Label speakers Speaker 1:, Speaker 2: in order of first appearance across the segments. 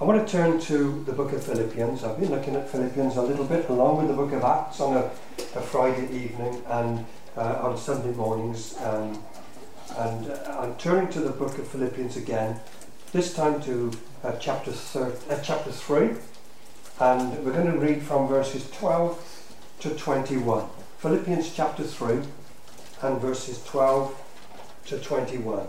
Speaker 1: I want to turn to the book of Philippians. I've been looking at Philippians a little bit along with the book of Acts on a, a Friday evening and uh, on Sunday mornings. Um, and uh, I'm turning to the book of Philippians again, this time to uh, chapter, thir- uh, chapter 3. And we're going to read from verses 12 to 21. Philippians chapter 3 and verses 12 to 21.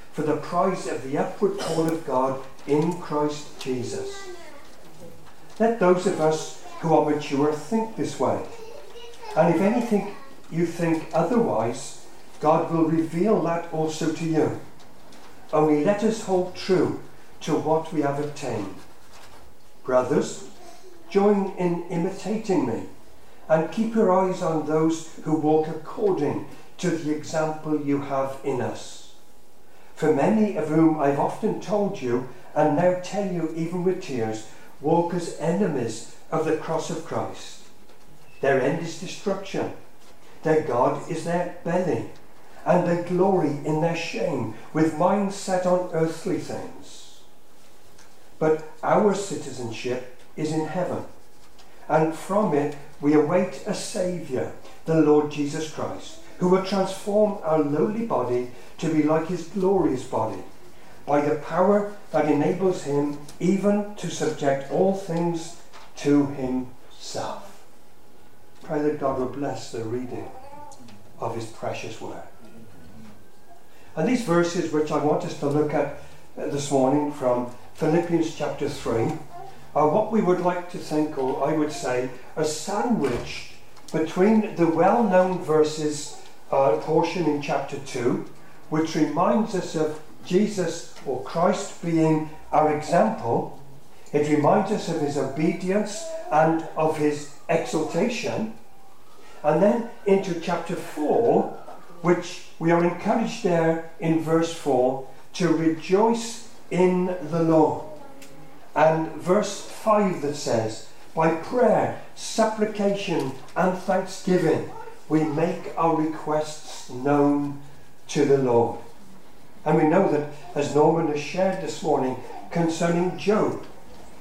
Speaker 1: for the prize of the upward call of God in Christ Jesus. Let those of us who are mature think this way. And if anything you think otherwise, God will reveal that also to you. Only let us hold true to what we have attained. Brothers, join in imitating me and keep your eyes on those who walk according to the example you have in us. For many of whom I've often told you, and now tell you even with tears, walk as enemies of the cross of Christ. Their end is destruction. Their God is their belly, and they glory in their shame, with minds set on earthly things. But our citizenship is in heaven, and from it we await a Saviour, the Lord Jesus Christ, who will transform our lowly body to be like his glorious body by the power that enables him even to subject all things to himself. Pray that God will bless the reading of his precious word. And these verses, which I want us to look at uh, this morning from Philippians chapter 3, are what we would like to think, or I would say, are sandwiched between the well known verses uh, portion in chapter 2, which reminds us of Jesus or Christ being our example, it reminds us of his obedience and of his exaltation. And then into chapter 4, which we are encouraged there in verse 4 to rejoice in the Lord. And verse 5 that says, by prayer, supplication, and thanksgiving, we make our requests known to the Lord. And we know that, as Norman has shared this morning concerning Job,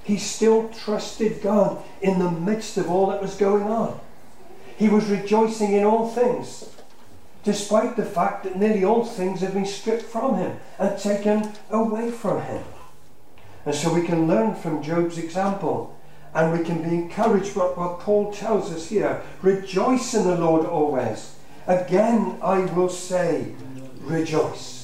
Speaker 1: he still trusted God in the midst of all that was going on. He was rejoicing in all things, despite the fact that nearly all things had been stripped from him and taken away from him. And so we can learn from Job's example and we can be encouraged by what Paul tells us here. Rejoice in the Lord always. Again, I will say, rejoice.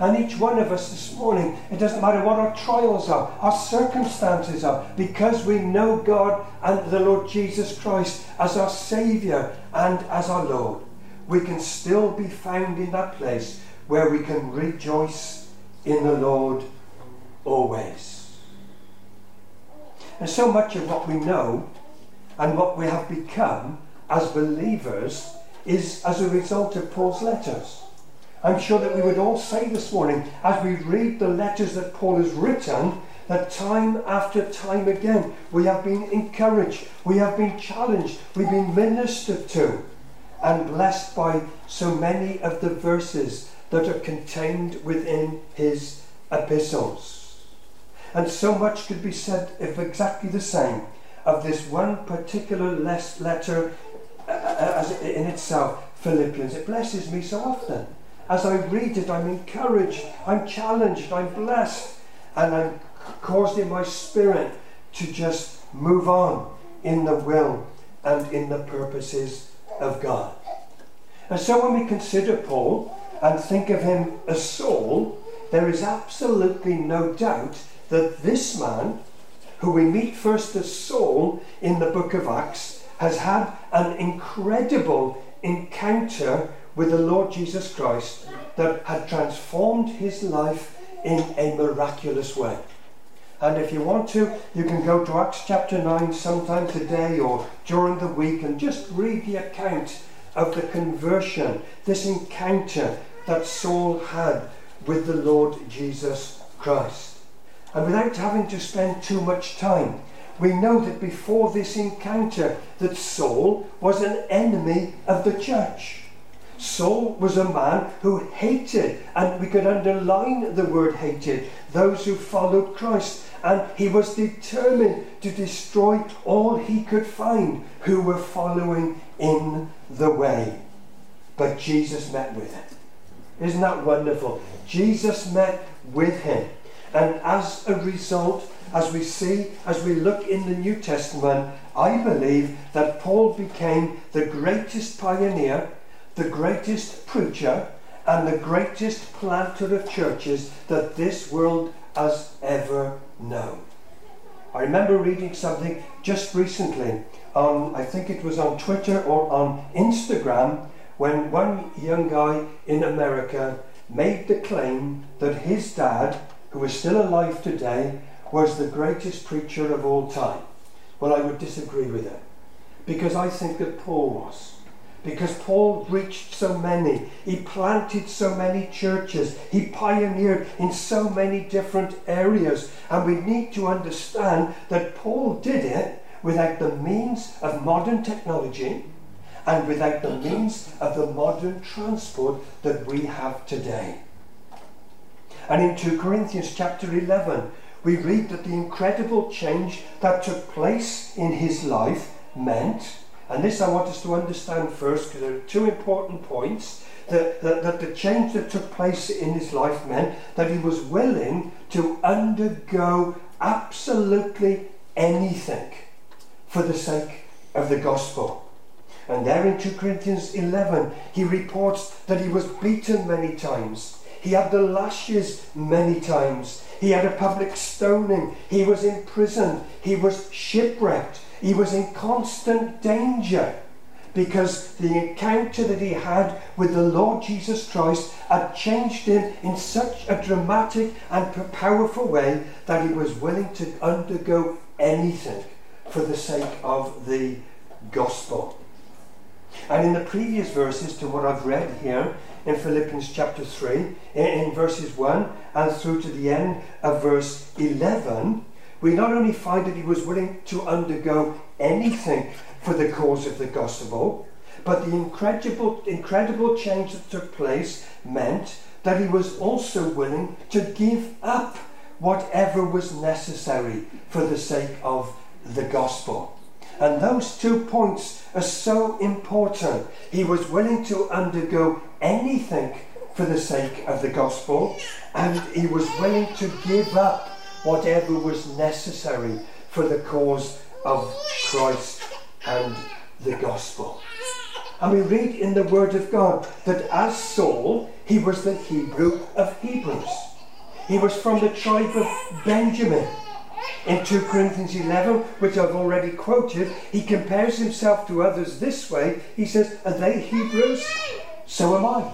Speaker 1: And each one of us this morning, it doesn't matter what our trials are, our circumstances are, because we know God and the Lord Jesus Christ as our Saviour and as our Lord, we can still be found in that place where we can rejoice in the Lord always. And so much of what we know and what we have become as believers is as a result of Paul's letters. I'm sure that we would all say this morning, as we read the letters that Paul has written, that time after time again we have been encouraged, we have been challenged, we've been ministered to, and blessed by so many of the verses that are contained within his epistles. And so much could be said if exactly the same of this one particular letter uh, uh in itself, Philippians. It blesses me so often as I read it, I'm encouraged, I'm challenged, I'm blessed, and I'm caused in my spirit to just move on in the will and in the purposes of God. And so when we consider Paul and think of him as Saul, there is absolutely no doubt that this man, who we meet first as Saul in the book of Acts, has had an incredible encounter with the Lord Jesus Christ that had transformed his life in a miraculous way. And if you want to, you can go to Acts chapter 9 sometime today or during the week and just read the account of the conversion, this encounter that Saul had with the Lord Jesus Christ. And without having to spend too much time, we know that before this encounter that Saul was an enemy of the church. Saul was a man who hated, and we could underline the word hated, those who followed Christ. And he was determined to destroy all he could find who were following in the way. But Jesus met with him. Isn't that wonderful? Jesus met with him. And as a result, as we see, as we look in the New Testament, I believe that Paul became the greatest pioneer, the greatest preacher, and the greatest planter of churches that this world has ever known. I remember reading something just recently on, I think it was on Twitter or on Instagram, when one young guy in America made the claim that his dad, who is still alive today, was the greatest preacher of all time. Well, I would disagree with it because I think that Paul was. Because Paul reached so many, he planted so many churches, he pioneered in so many different areas, and we need to understand that Paul did it without the means of modern technology and without the means of the modern transport that we have today. And in 2 Corinthians chapter 11, we read that the incredible change that took place in his life meant, and this I want us to understand first because there are two important points, that, that, that the change that took place in his life meant that he was willing to undergo absolutely anything for the sake of the gospel. And there in 2 Corinthians 11, he reports that he was beaten many times. He had the lashes many times. He had a public stoning. He was imprisoned. He was shipwrecked. He was in constant danger because the encounter that he had with the Lord Jesus Christ had changed him in such a dramatic and powerful way that he was willing to undergo anything for the sake of the gospel. And in the previous verses to what I've read here, in Philippians chapter 3, in, verses 1 and through to the end of verse 11, we not only find that he was willing to undergo anything for the cause of the gospel, but the incredible, incredible change that took place meant that he was also willing to give up whatever was necessary for the sake of the gospel. And those two points are so important. He was willing to undergo anything for the sake of the gospel, and he was willing to give up whatever was necessary for the cause of Christ and the gospel. And we read in the Word of God that as Saul, he was the Hebrew of Hebrews. He was from the tribe of Benjamin. In 2 Corinthians 11, which I've already quoted, he compares himself to others this way. He says, Are they Hebrews? So am I.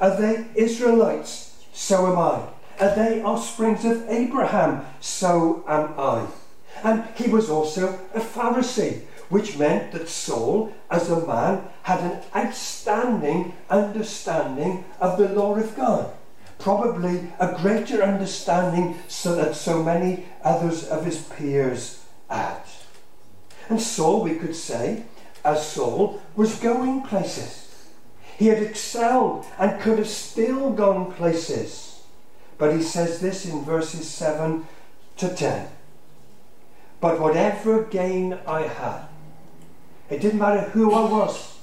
Speaker 1: Are they Israelites? So am I. Are they offsprings of Abraham? So am I. And he was also a Pharisee, which meant that Saul, as a man, had an outstanding understanding of the law of God probably a greater understanding so that so many others of his peers had. And Saul, we could say, as Saul, was going places. He had excelled and could have still gone places. But he says this in verses 7 to 10. But whatever gain I had, it didn't matter who I was,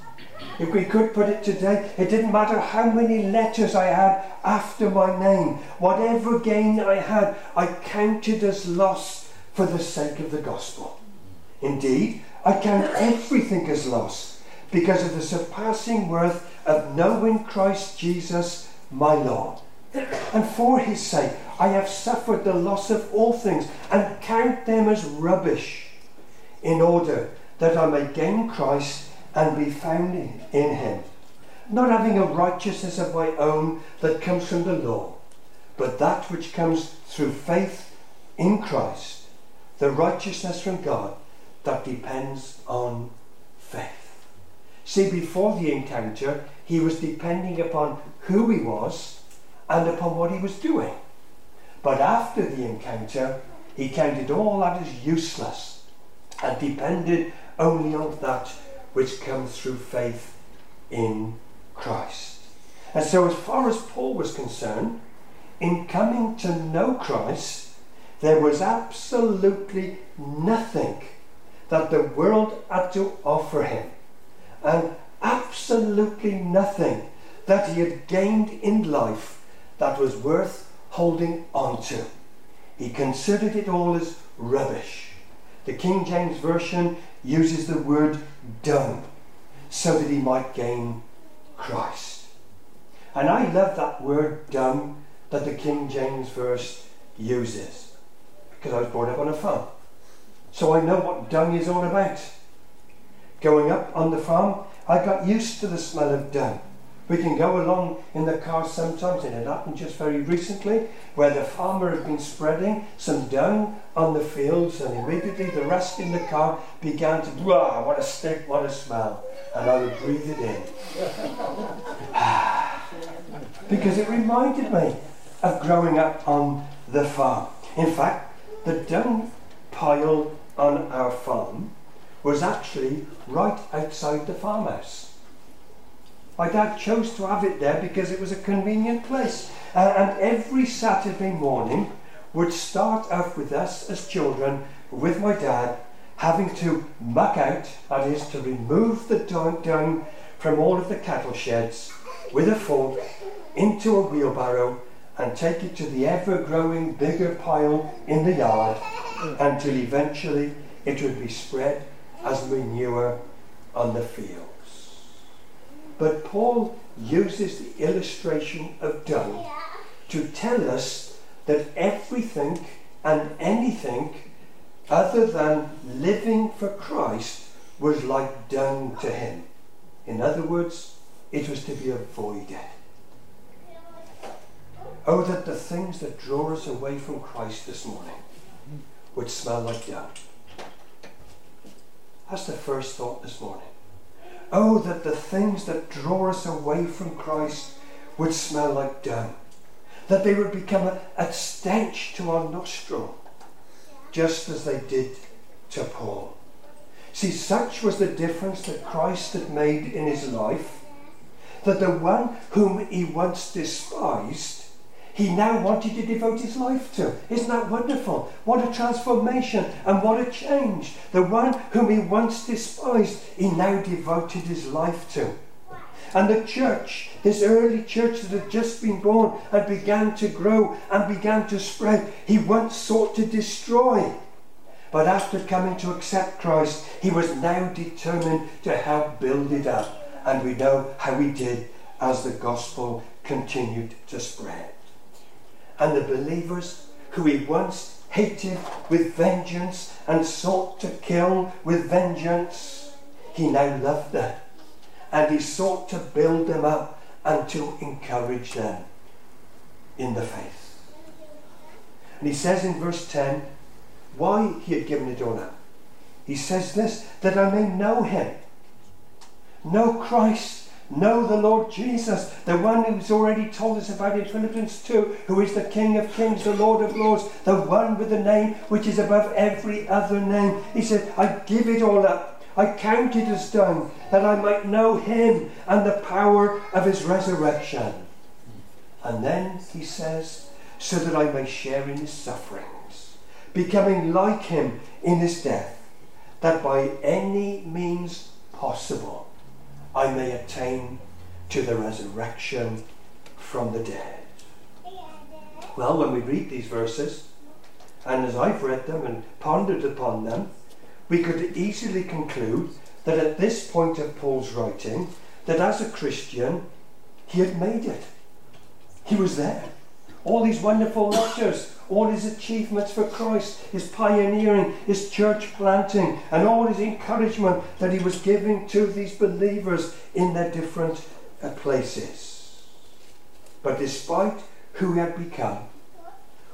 Speaker 1: if we could put it today, it didn't matter how many letters I had after my name. Whatever gain I had, I counted as loss for the sake of the gospel. Indeed, I count everything as loss because of the surpassing worth of knowing Christ Jesus, my Lord. And for his sake, I have suffered the loss of all things and count them as rubbish in order that I may gain Christ and be found in him, not having a righteousness of my own that comes from the law, but that which comes through faith in Christ, the righteousness from God that depends on faith. See, before the encounter, he was depending upon who he was and upon what he was doing. But after the encounter, he counted all that as useless and depended only on that which comes through faith in Christ. And so, as far as Paul was concerned, in coming to know Christ, there was absolutely nothing that the world had to offer him, and absolutely nothing that he had gained in life that was worth holding on to. He considered it all as rubbish. The King James Version uses the word dung so that he might gain Christ. And I love that word dung that the King James verse uses because I was brought up on a farm. So I know what dung is all about. Going up on the farm, I got used to the smell of dung. We can go along in the car sometimes, and it happened just very recently, where the farmer had been spreading some dung on the fields, and immediately the rest in the car began to, wow, what a stink, what a smell. And I would breathe it in. because it reminded me of growing up on the farm. In fact, the dung pile on our farm was actually right outside the farmhouse. My dad chose to have it there because it was a convenient place. Uh, and every Saturday morning would start off with us as children, with my dad, having to muck out, that is, to remove the dung from all of the cattle sheds with a fork into a wheelbarrow and take it to the ever growing bigger pile in the yard until eventually it would be spread as manure on the fields. But Paul uses the illustration of dung to tell us that everything and anything other than living for Christ was like dung to him. In other words, it was to be avoided. Oh, that the things that draw us away from Christ this morning would smell like dung. That's the first thought this morning. Oh, that the things that draw us away from Christ would smell like dung. That they would become a, a stench to our nostril, just as they did to Paul. See, such was the difference that Christ had made in his life, that the one whom he once despised he now wanted to devote his life to. Isn't that wonderful? What a transformation and what a change. The one whom he once despised, he now devoted his life to. And the church, this early church that had just been born and began to grow and began to spread, he once sought to destroy. But after coming to accept Christ, he was now determined to help build it up. And we know how he did as the gospel continued to spread and the believers who he once hated with vengeance and sought to kill with vengeance, he now loved them. And he sought to build them up and to encourage them in the faith. And he says in verse 10 why he had given it all up. He says this that I may know him, know Christ Know the Lord Jesus, the one who's already told us about in Philippians 2, who is the King of kings, the Lord of lords, the one with the name which is above every other name. He said, I give it all up. I count it as done, that I might know him and the power of his resurrection. And then he says, so that I may share in his sufferings, becoming like him in his death, that by any means possible I may attain to the resurrection from the dead. Well, when we read these verses, and as I've read them and pondered upon them, we could easily conclude that at this point of Paul's writing, that as a Christian, he had made it. He was there. All these wonderful lectures, all his achievements for Christ, his pioneering, his church planting, and all his encouragement that he was giving to these believers in their different uh, places. But despite who he had become,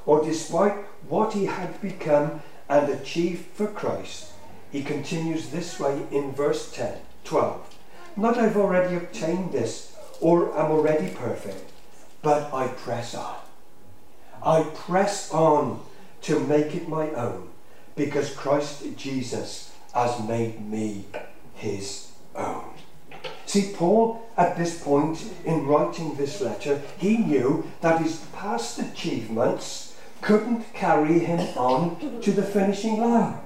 Speaker 1: or despite what he had become and achieved for Christ, he continues this way in verse 10, 12. Not I've already obtained this, or am already perfect, but I press on. I press on to make it my own, because Christ Jesus has made me his own. See, Paul, at this point in writing this letter, he knew that his past achievements couldn't carry him on to the finishing line.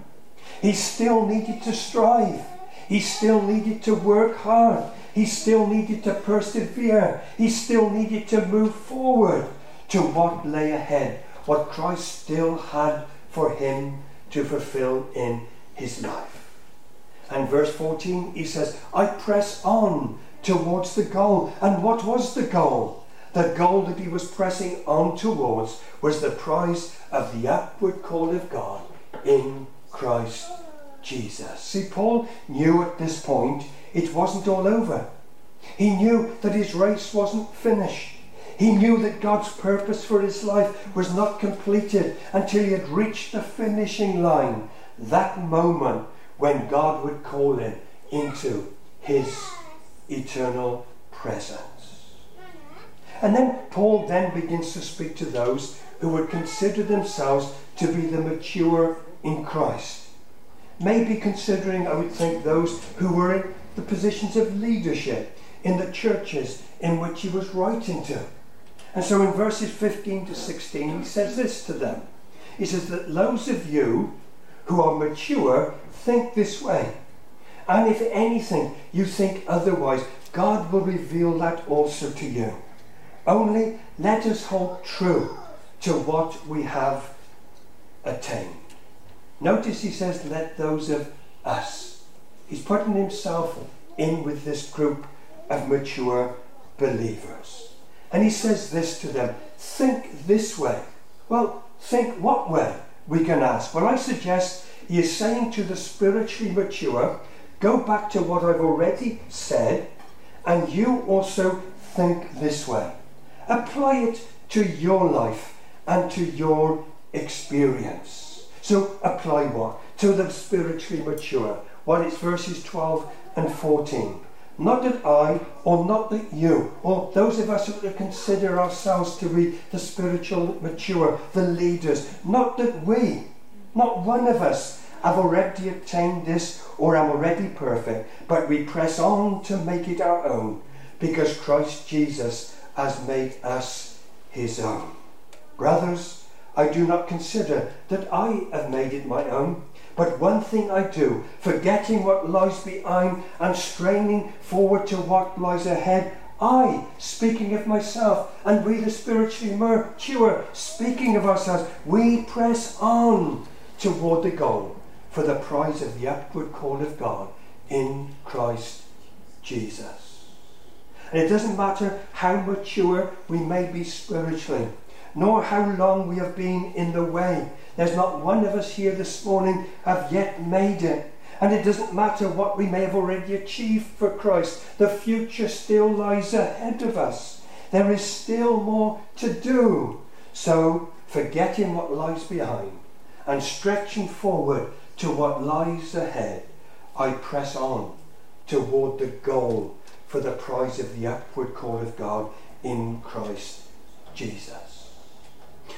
Speaker 1: He still needed to strive. He still needed to work hard. He still needed to persevere. He still needed to move forward to what lay ahead, what Christ still had for him to fulfill in his life. And verse 14, he says, I press on towards the goal. And what was the goal? The goal that he was pressing on towards was the prize of the upward call of God in Christ Jesus. See, Paul knew at this point it wasn't all over. He knew that his race wasn't finished. He knew that God's purpose for his life was not completed until he had reached the finishing line, that moment when God would call him into his eternal presence. And then Paul then begins to speak to those who would consider themselves to be the mature in Christ. Maybe considering, I would think, those who were in the positions of leadership in the churches in which he was writing to. And so in verses 15 to 16, he says this to them. He says that those of you who are mature think this way. And if anything you think otherwise, God will reveal that also to you. Only let us hold true to what we have attained. Notice he says, let those of us. He's putting himself in with this group of mature believers. And he says this to them think this way. Well, think what way? We can ask. Well, I suggest he is saying to the spiritually mature, go back to what I've already said, and you also think this way. Apply it to your life and to your experience. So apply what? To the spiritually mature. Well, it's verses 12 and 14. Not that I, or not that you, or those of us who consider ourselves to be the spiritual mature, the leaders, not that we, not one of us, have already obtained this or am already perfect, but we press on to make it our own, because Christ Jesus has made us his own. Brothers, I do not consider that I have made it my own. But one thing I do, forgetting what lies behind and straining forward to what lies ahead, I, speaking of myself, and we the spiritually mature, speaking of ourselves, we press on toward the goal for the prize of the upward call of God in Christ Jesus. And it doesn't matter how mature we may be spiritually nor how long we have been in the way. There's not one of us here this morning have yet made it. And it doesn't matter what we may have already achieved for Christ. The future still lies ahead of us. There is still more to do. So, forgetting what lies behind and stretching forward to what lies ahead, I press on toward the goal for the prize of the upward call of God in Christ Jesus.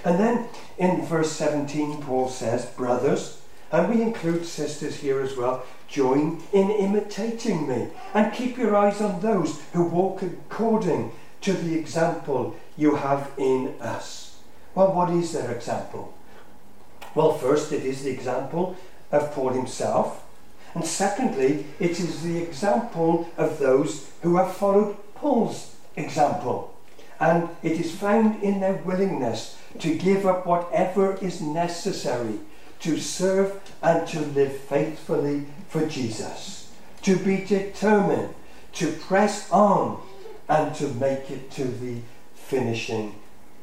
Speaker 1: And then in verse 17, Paul says, Brothers, and we include sisters here as well, join in imitating me and keep your eyes on those who walk according to the example you have in us. Well, what is their example? Well, first, it is the example of Paul himself. And secondly, it is the example of those who have followed Paul's example. And it is found in their willingness to give up whatever is necessary to serve and to live faithfully for Jesus, to be determined, to press on, and to make it to the finishing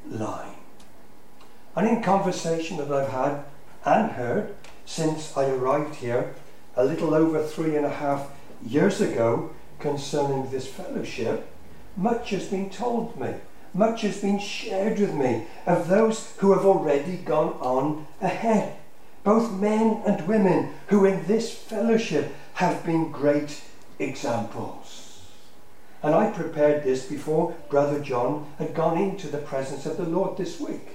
Speaker 1: line. And in conversation that I've had and heard since I arrived here a little over three and a half years ago concerning this fellowship, much has been told me, much has been shared with me of those who have already gone on ahead, both men and women who in this fellowship have been great examples. And I prepared this before Brother John had gone into the presence of the Lord this week.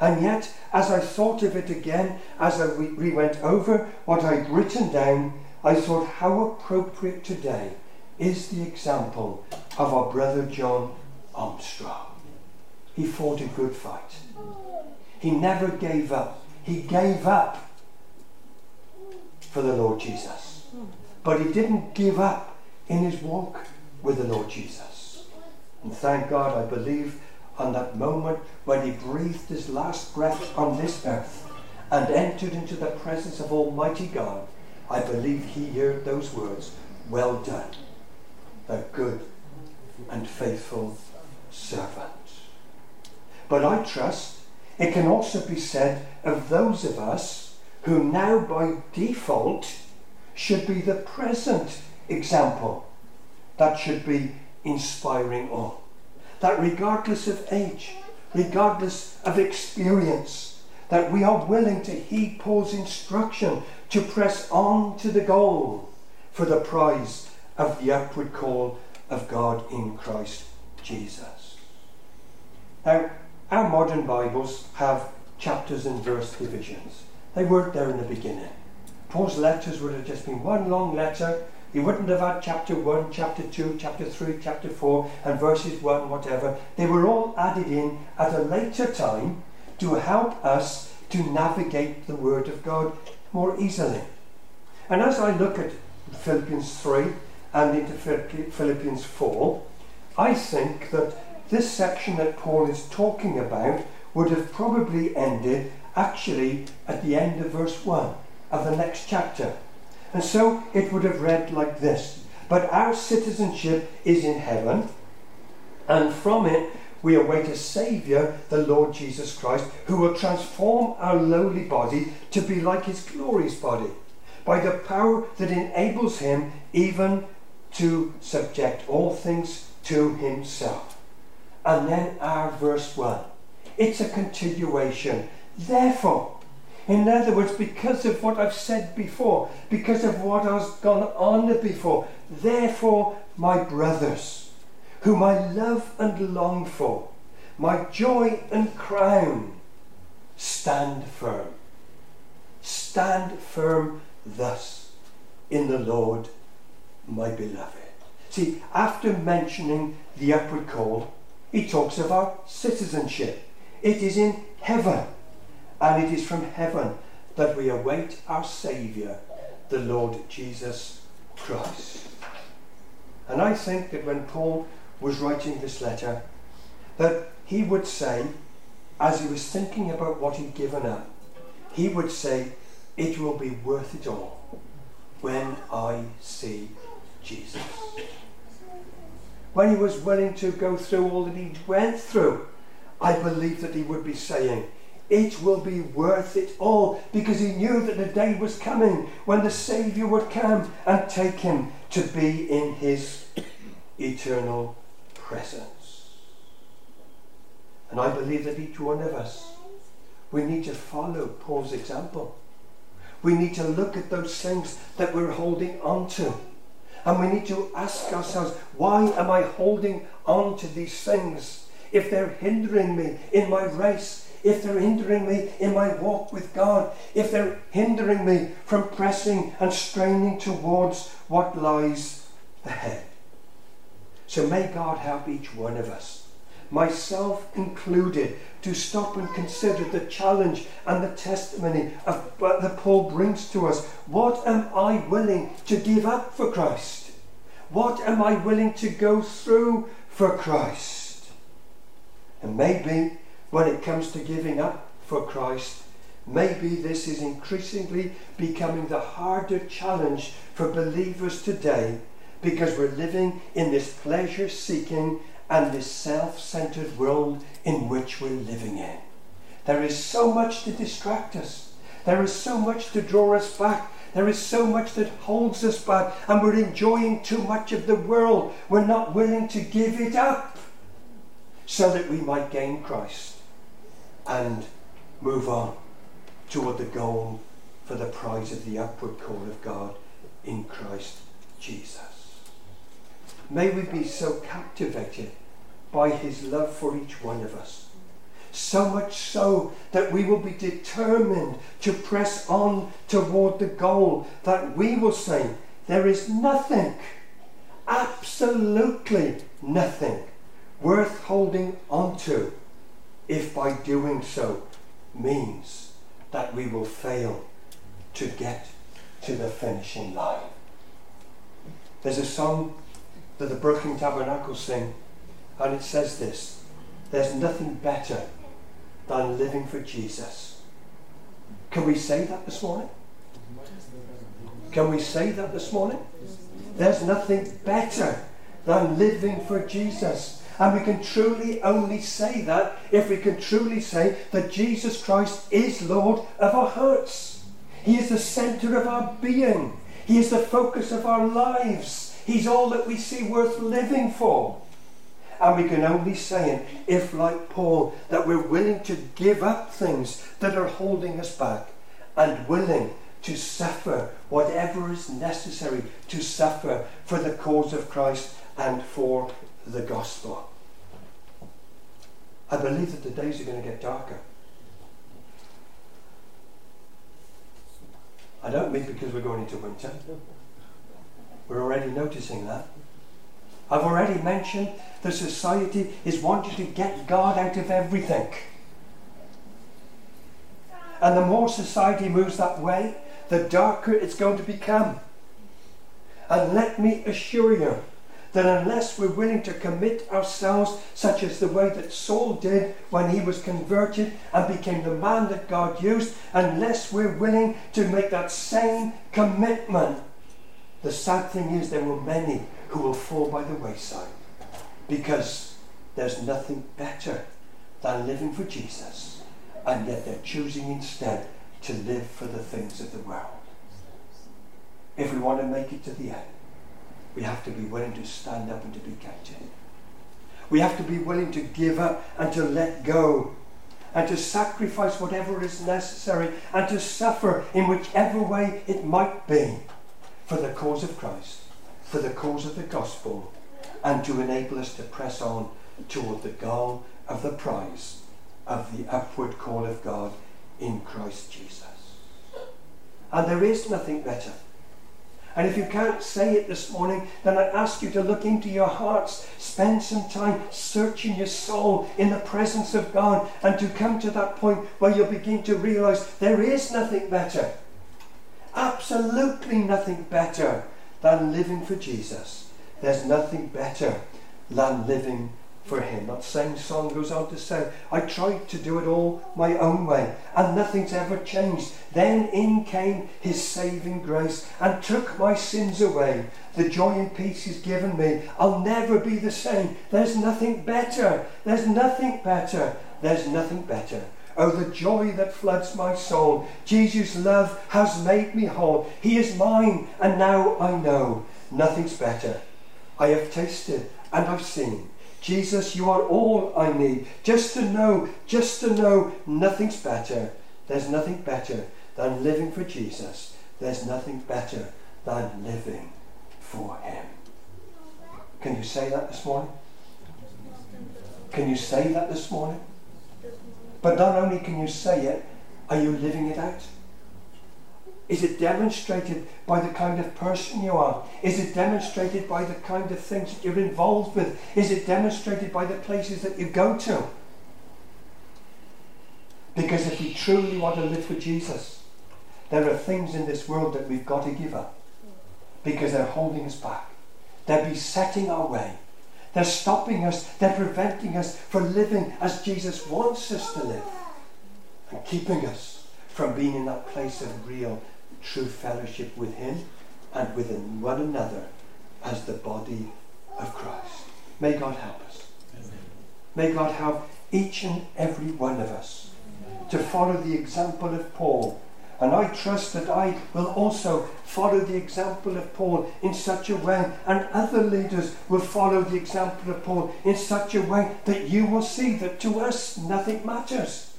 Speaker 1: And yet, as I thought of it again, as I, we went over what I'd written down, I thought how appropriate today is the example of our brother John Armstrong. He fought a good fight. He never gave up. He gave up for the Lord Jesus. But he didn't give up in his walk with the Lord Jesus. And thank God, I believe, on that moment when he breathed his last breath on this earth and entered into the presence of Almighty God, I believe he heard those words, Well done, a good and faithful servant. But I trust it can also be said of those of us who now by default should be the present example that should be inspiring all. That regardless of age, regardless of experience, that we are willing to heed Paul's instruction to press on to the goal for the prize of the upward call of God in Christ Jesus. Now, our modern Bibles have chapters and verse divisions. They weren't there in the beginning. Paul's letters would have just been one long letter. He wouldn't have had chapter 1, chapter 2, chapter 3, chapter 4, and verses 1, whatever. They were all added in at a later time to help us to navigate the Word of God more easily. And as I look at Philippians 3 and into Philippians 4, I think that this section that Paul is talking about would have probably ended actually at the end of verse 1 of the next chapter. And so it would have read like this But our citizenship is in heaven, and from it we await a Saviour, the Lord Jesus Christ, who will transform our lowly body to be like his glorious body, by the power that enables him even to subject all things to himself. And then our verse 1. It's a continuation. Therefore, in other words, because of what I've said before, because of what has gone on before, therefore, my brothers, whom I love and long for, my joy and crown, stand firm. Stand firm thus in the Lord, my beloved. See, after mentioning the upward call, he talks of our citizenship. It is in heaven, and it is from heaven that we await our Saviour, the Lord Jesus Christ. And I think that when Paul was writing this letter that he would say, as he was thinking about what he'd given up, he would say, It will be worth it all when I see Jesus. When he was willing to go through all that he went through, I believe that he would be saying, it will be worth it all because he knew that the day was coming when the Saviour would come and take him to be in his eternal presence. And I believe that each one of us, we need to follow Paul's example. We need to look at those things that we're holding on to. And we need to ask ourselves, why am I holding on to these things? If they're hindering me in my race, if they're hindering me in my walk with God, if they're hindering me from pressing and straining towards what lies ahead. So may God help each one of us, myself included, to stop and consider the challenge and the testimony of what that Paul brings to us. What am I willing to give up for Christ? What am I willing to go through for Christ? And maybe when it comes to giving up for Christ, maybe this is increasingly becoming the harder challenge for believers today because we're living in this pleasure seeking and this self centered world in which we're living in. There is so much to distract us, there is so much to draw us back. There is so much that holds us back, and we're enjoying too much of the world. We're not willing to give it up so that we might gain Christ and move on toward the goal for the prize of the upward call of God in Christ Jesus. May we be so captivated by his love for each one of us. So much so that we will be determined to press on toward the goal that we will say, there is nothing, absolutely nothing worth holding on to if by doing so means that we will fail to get to the finishing line. There's a song that the Brooklyn Tabernacle sing, and it says this There's nothing better than living for Jesus. Can we say that this morning? Can we say that this morning? There's nothing better than living for Jesus. And we can truly only say that if we can truly say that Jesus Christ is Lord of our hearts. He is the centre of our being. He is the focus of our lives. He's all that we see worth living for. And we can only say it if, like Paul, that we're willing to give up things that are holding us back and willing to suffer whatever is necessary to suffer for the cause of Christ and for the gospel. I believe that the days are going to get darker. I don't mean because we're going into winter. We're already noticing that. I've already mentioned the society is wanting to get God out of everything. And the more society moves that way, the darker it's going to become. And let me assure you that unless we're willing to commit ourselves, such as the way that Saul did when he was converted and became the man that God used, unless we're willing to make that same commitment, the sad thing is there will many who will fall by the wayside because there's nothing better than living for Jesus, and yet they're choosing instead to live for the things of the world. If we want to make it to the end, we have to be willing to stand up and to be counted. We have to be willing to give up and to let go and to sacrifice whatever is necessary and to suffer in whichever way it might be for the cause of Christ, for the cause of the gospel, and to enable us to press on toward the goal of the prize of the upward call of God in Christ Jesus. And there is nothing better and if you can't say it this morning, then I ask you to look into your hearts, spend some time searching your soul in the presence of God, and to come to that point where you'll begin to realize there is nothing better. Absolutely nothing better than living for Jesus. There's nothing better than living for him. That same song goes on to say, I tried to do it all my own way, and nothing's ever changed. Then in came his saving grace and took my sins away. The joy and peace he's given me, I'll never be the same. There's nothing better. There's nothing better. There's nothing better. Oh, the joy that floods my soul. Jesus' love has made me whole. He is mine, and now I know nothing's better. I have tasted and I've seen Jesus, you are all I need. Just to know, just to know nothing's better. There's nothing better than living for Jesus. There's nothing better than living for Him. Can you say that this morning? Can you say that this morning? But not only can you say it, are you living it out? Is it demonstrated by the kind of person you are? Is it demonstrated by the kind of things that you're involved with? Is it demonstrated by the places that you go to? Because if we truly want to live for Jesus, there are things in this world that we've got to give up because they're holding us back. They're besetting our way. They're stopping us. They're preventing us from living as Jesus wants us to live and keeping us from being in that place of real true fellowship with Him and with one another as the body of Christ. May God help us. Amen. May God help each and every one of us to follow the example of Paul And I trust that I will also follow the example of Paul in such a way, and other leaders will follow the example of Paul in such a way that you will see that to us nothing matters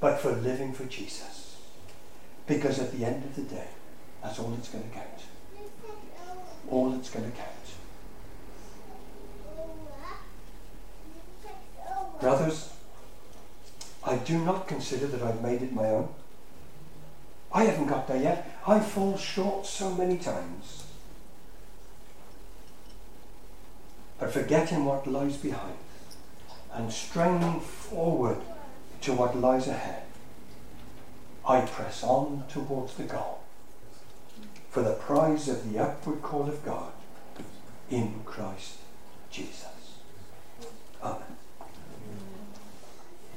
Speaker 1: but for living for Jesus. Because at the end of the day, that's all that's going to count. All that's going to count. Brothers, I do not consider that I've made it my own. I haven't got there yet. I fall short so many times. But forgetting what lies behind and straining forward to what lies ahead, I press on towards the goal for the prize of the upward call of God in Christ Jesus. Amen.